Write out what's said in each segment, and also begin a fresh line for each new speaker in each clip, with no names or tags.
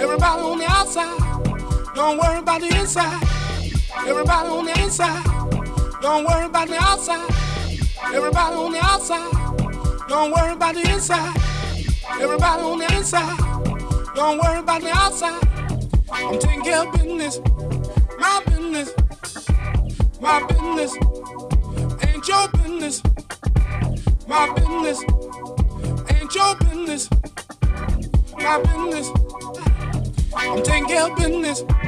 Everybody on the outside, don't worry about the inside. Everybody on the inside, don't worry about the outside. Everybody on the outside, don't worry about the inside. Everybody on the inside, don't worry about the outside. I'm taking care of business, my business, my business, ain't your business, my business, ain't your business, my business. I'm taking care of business.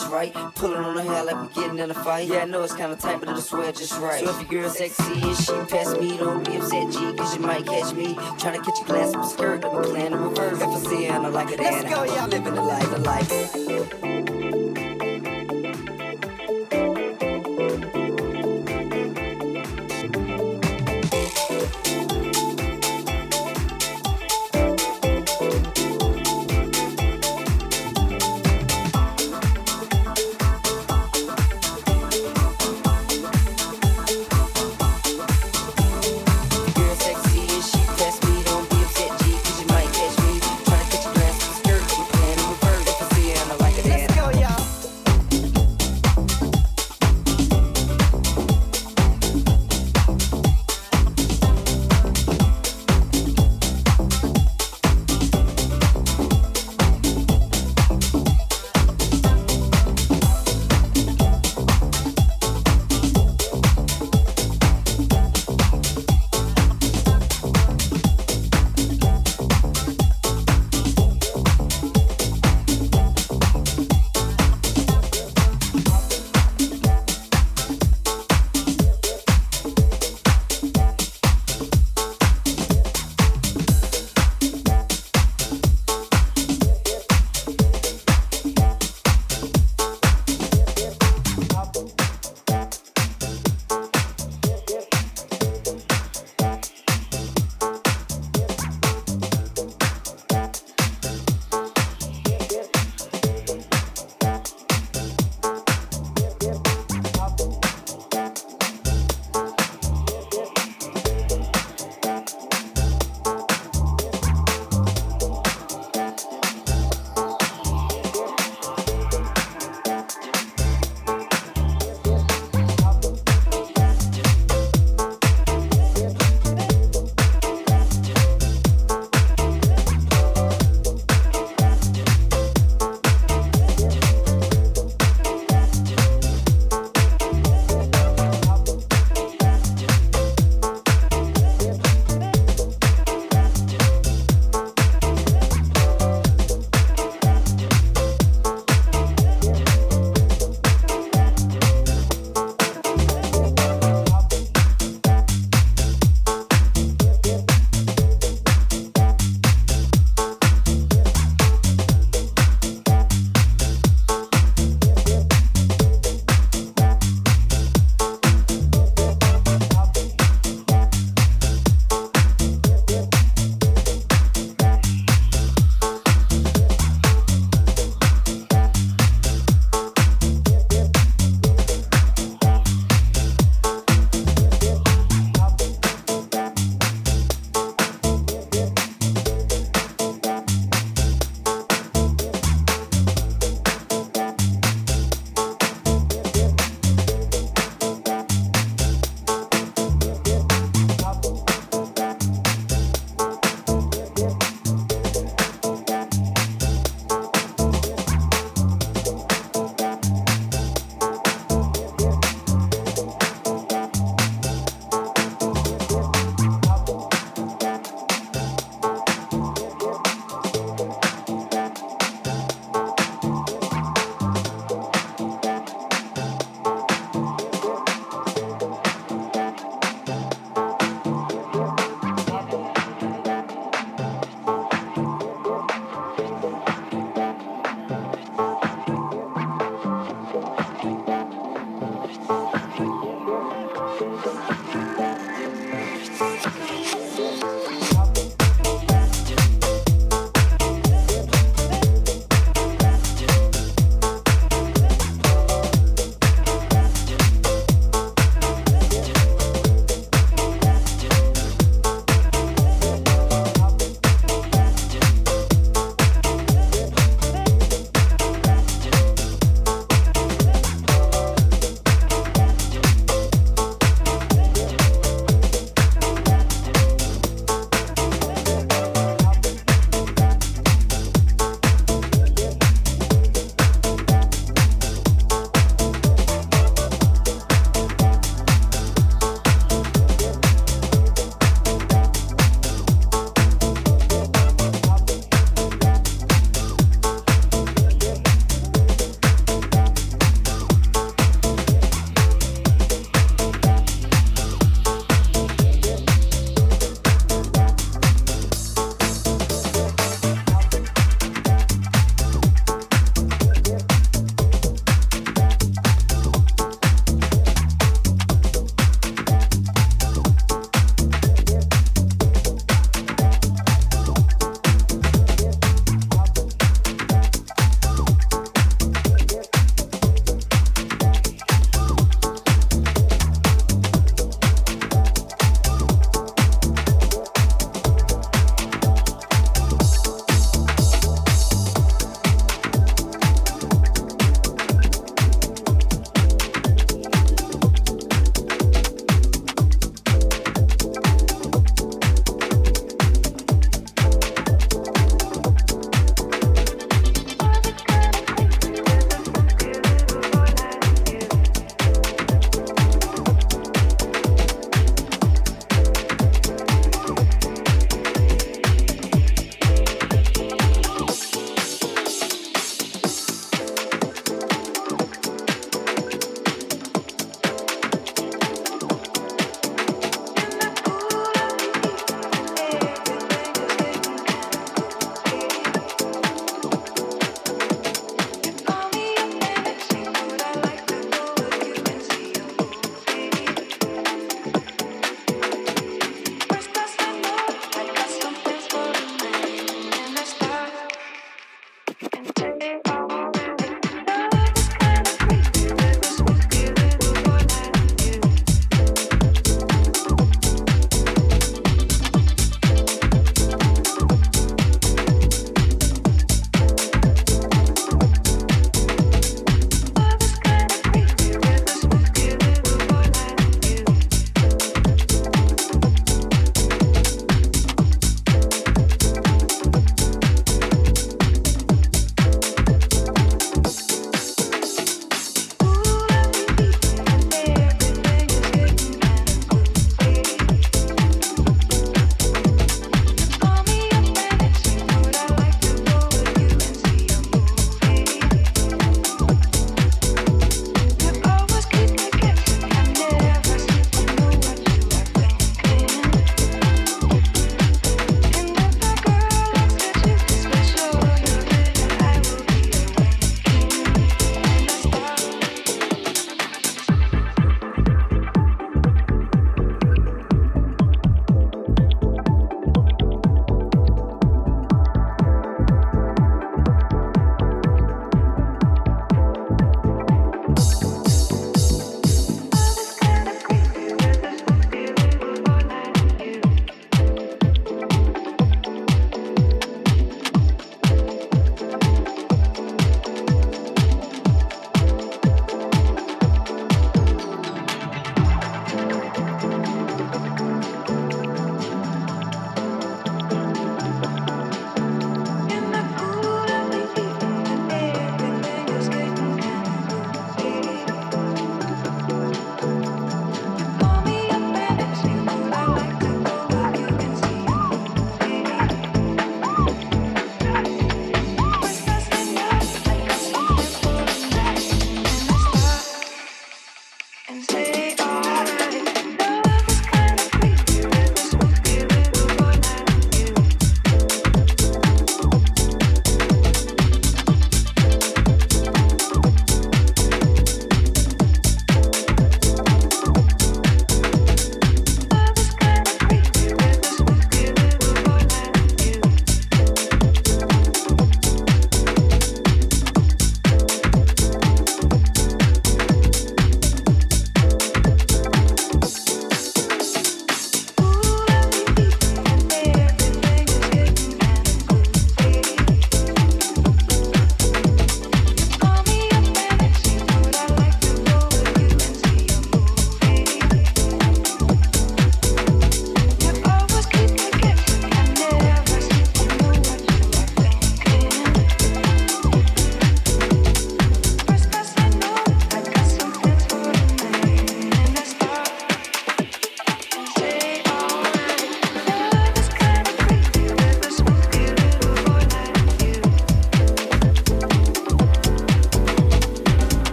Right. Pulling on her hair like we getting in a fight. Yeah, I know it's kinda tight, but it'll swear just right. So if your girl sexy and she pass me, don't be upset, G, cause you might catch me. Trying to catch a glance of a skirt, I'm playing in reverse. If I see her and I like it, then I'm living the life, the life.